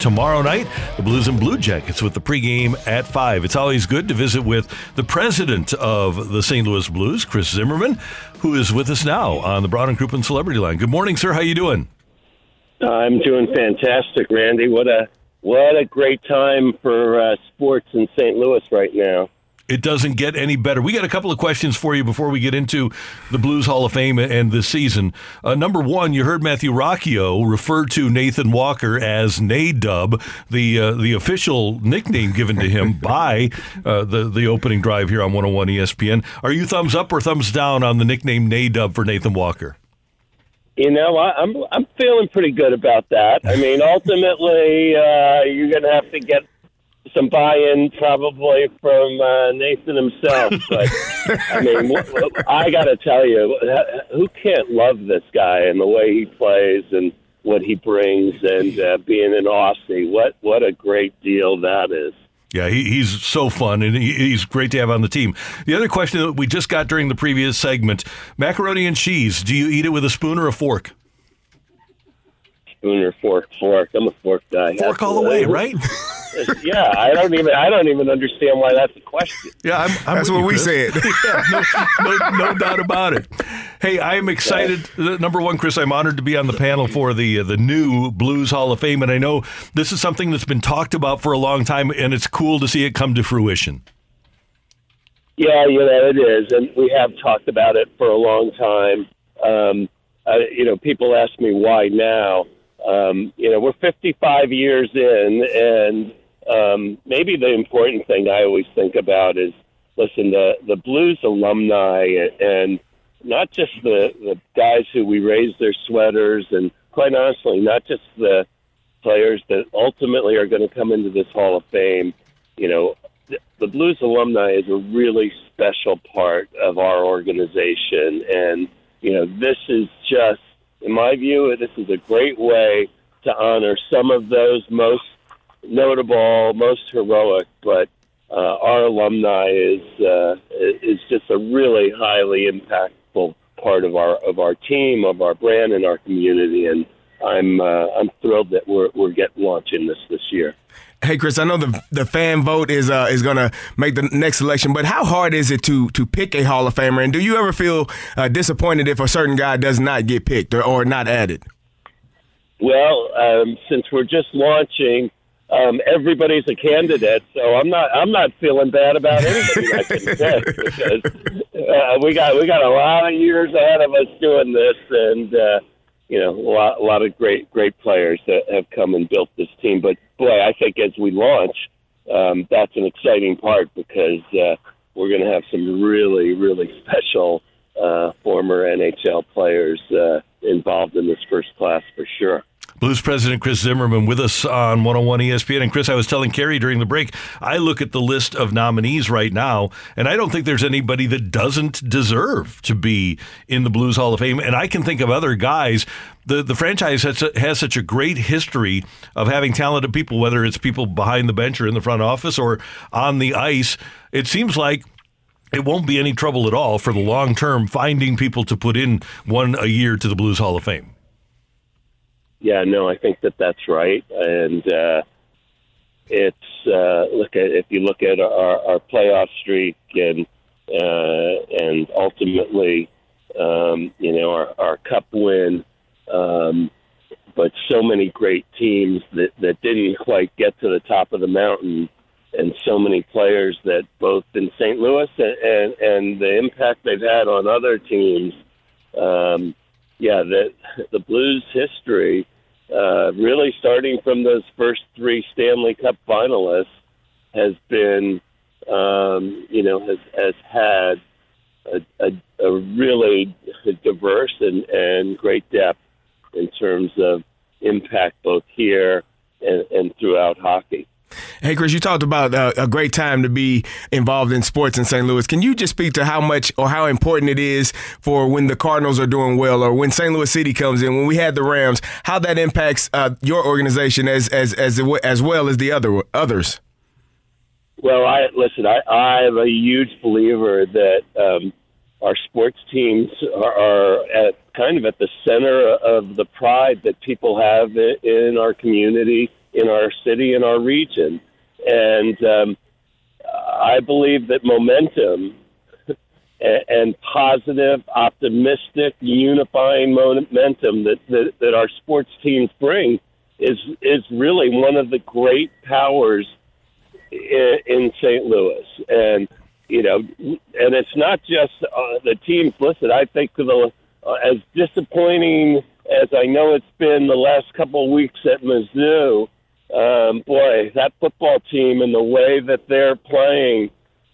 Tomorrow night, the Blues and Blue Jackets with the pregame at 5. It's always good to visit with the president of the St. Louis Blues, Chris Zimmerman, who is with us now on the Brown and Crouppen Celebrity Line. Good morning, sir. How you doing? I'm doing fantastic, Randy. What a what a great time for uh, sports in St. Louis right now. It doesn't get any better. We got a couple of questions for you before we get into the Blues Hall of Fame and this season. Uh, number one, you heard Matthew Rocchio refer to Nathan Walker as Nadub, the uh, the official nickname given to him by uh, the the opening drive here on 101 ESPN. Are you thumbs up or thumbs down on the nickname Nadub for Nathan Walker? You know, I, I'm I'm feeling pretty good about that. I mean, ultimately, uh, you're going to have to get some buy-in probably from uh, Nathan himself. But I mean, I got to tell you, who can't love this guy and the way he plays and what he brings, and uh, being an Aussie, what what a great deal that is. Yeah, he, he's so fun and he, he's great to have on the team. The other question that we just got during the previous segment macaroni and cheese, do you eat it with a spoon or a fork? Spoon or fork? Fork. I'm a fork guy. Fork all the way, right? yeah, I don't even I don't even understand why that's a question. Yeah, I'm, I'm that's what you, we said. yeah, no, no, no, doubt about it. Hey, I am excited. Number one, Chris, I'm honored to be on the panel for the the new Blues Hall of Fame, and I know this is something that's been talked about for a long time, and it's cool to see it come to fruition. Yeah, you know it is, and we have talked about it for a long time. Um, uh, you know, people ask me why now. Um, you know, we're 55 years in, and um, maybe the important thing I always think about is listen, the the Blues alumni and not just the the guys who we raise their sweaters, and quite honestly, not just the players that ultimately are going to come into this Hall of Fame. You know, the, the Blues alumni is a really special part of our organization, and you know, this is just, in my view, this is a great way to honor some of those most notable, most heroic, but uh, our alumni is uh, is just a really highly impactful part of our of our team, of our brand, and our community. And I'm uh, I'm thrilled that we're we're getting launching this this year. Hey Chris, I know the the fan vote is uh, is going to make the next selection, but how hard is it to to pick a Hall of Famer? And do you ever feel uh, disappointed if a certain guy does not get picked or, or not added? Well, um, since we're just launching, um, everybody's a candidate, so I'm not I'm not feeling bad about anybody I can pick because uh, we got we got a lot of years ahead of us doing this, and uh, you know a lot a lot of great great players that have come and built this team. But boy, I think as we launch, um, that's an exciting part because uh, we're going to have some really really special uh, former NHL players uh, involved in this first class for sure. Blues President Chris Zimmerman with us on 101 ESPN. And Chris, I was telling Carrie during the break, I look at the list of nominees right now, and I don't think there's anybody that doesn't deserve to be in the Blues Hall of Fame. And I can think of other guys. The, the franchise has, has such a great history of having talented people, whether it's people behind the bench or in the front office or on the ice. It seems like it won't be any trouble at all for the long term finding people to put in one a year to the Blues Hall of Fame. Yeah, no, I think that that's right, and uh, it's uh, look at if you look at our, our playoff streak and uh, and ultimately, um, you know, our, our cup win, um, but so many great teams that that didn't quite get to the top of the mountain, and so many players that both in St. Louis and and, and the impact they've had on other teams. Um, yeah, the the Blues history uh, really starting from those first three Stanley Cup finalists, has been, um, you know, has has had a, a, a really diverse and, and great depth in terms of impact both here and, and throughout hockey. Hey, Chris, you talked about uh, a great time to be involved in sports in St. Louis. Can you just speak to how much or how important it is for when the Cardinals are doing well or when St. Louis City comes in, when we had the Rams, how that impacts uh, your organization as, as, as, as well as the other others? Well, I listen. I, I'm a huge believer that um, our sports teams are, are at kind of at the center of the pride that people have in our community in our city and our region. And um, I believe that momentum and positive, optimistic, unifying momentum that, that, that our sports teams bring is is really one of the great powers in, in St. Louis. And you know, and it's not just uh, the teams. Listen, I think the uh, as disappointing as I know it's been the last couple of weeks at Mizzou um, boy, that football team and the way that they're playing,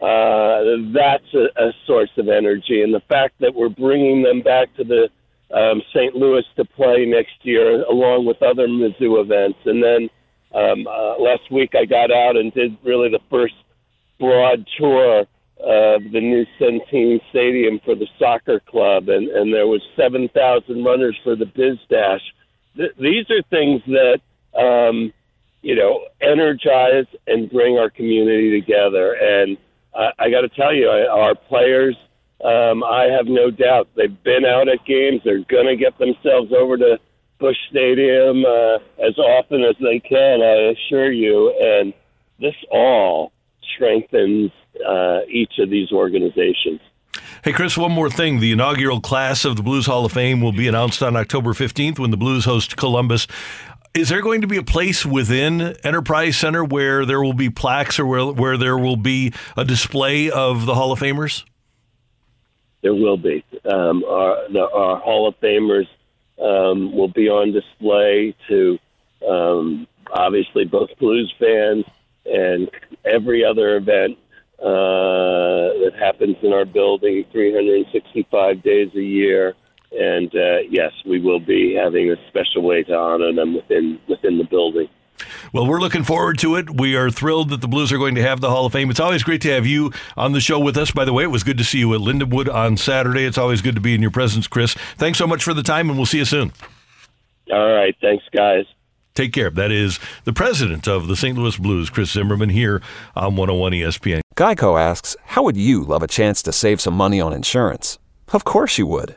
uh, that's a, a source of energy. And the fact that we're bringing them back to the um, St. Louis to play next year, along with other Mizzou events. And then um, uh, last week I got out and did really the first broad tour of the new Centene Stadium for the soccer club, and, and there was 7,000 runners for the Biz Dash. Th- these are things that um, you know, energize and bring our community together. And I, I got to tell you, our players, um, I have no doubt they've been out at games. They're going to get themselves over to Busch Stadium uh, as often as they can. I assure you. And this all strengthens uh, each of these organizations. Hey, Chris, one more thing. The inaugural class of the Blues Hall of Fame will be announced on October 15th when the Blues host Columbus. Is there going to be a place within Enterprise Center where there will be plaques or where, where there will be a display of the Hall of Famers? There will be. Um, our, the, our Hall of Famers um, will be on display to um, obviously both Blues fans and every other event uh, that happens in our building 365 days a year and uh, yes, we will be having a special way to honor them within within the building. Well, we're looking forward to it. We are thrilled that the Blues are going to have the Hall of Fame. It's always great to have you on the show with us. By the way, it was good to see you at Lindenwood on Saturday. It's always good to be in your presence, Chris. Thanks so much for the time, and we'll see you soon. All right. Thanks, guys. Take care. That is the president of the St. Louis Blues, Chris Zimmerman, here on 101 ESPN. Geico asks, How would you love a chance to save some money on insurance? Of course you would.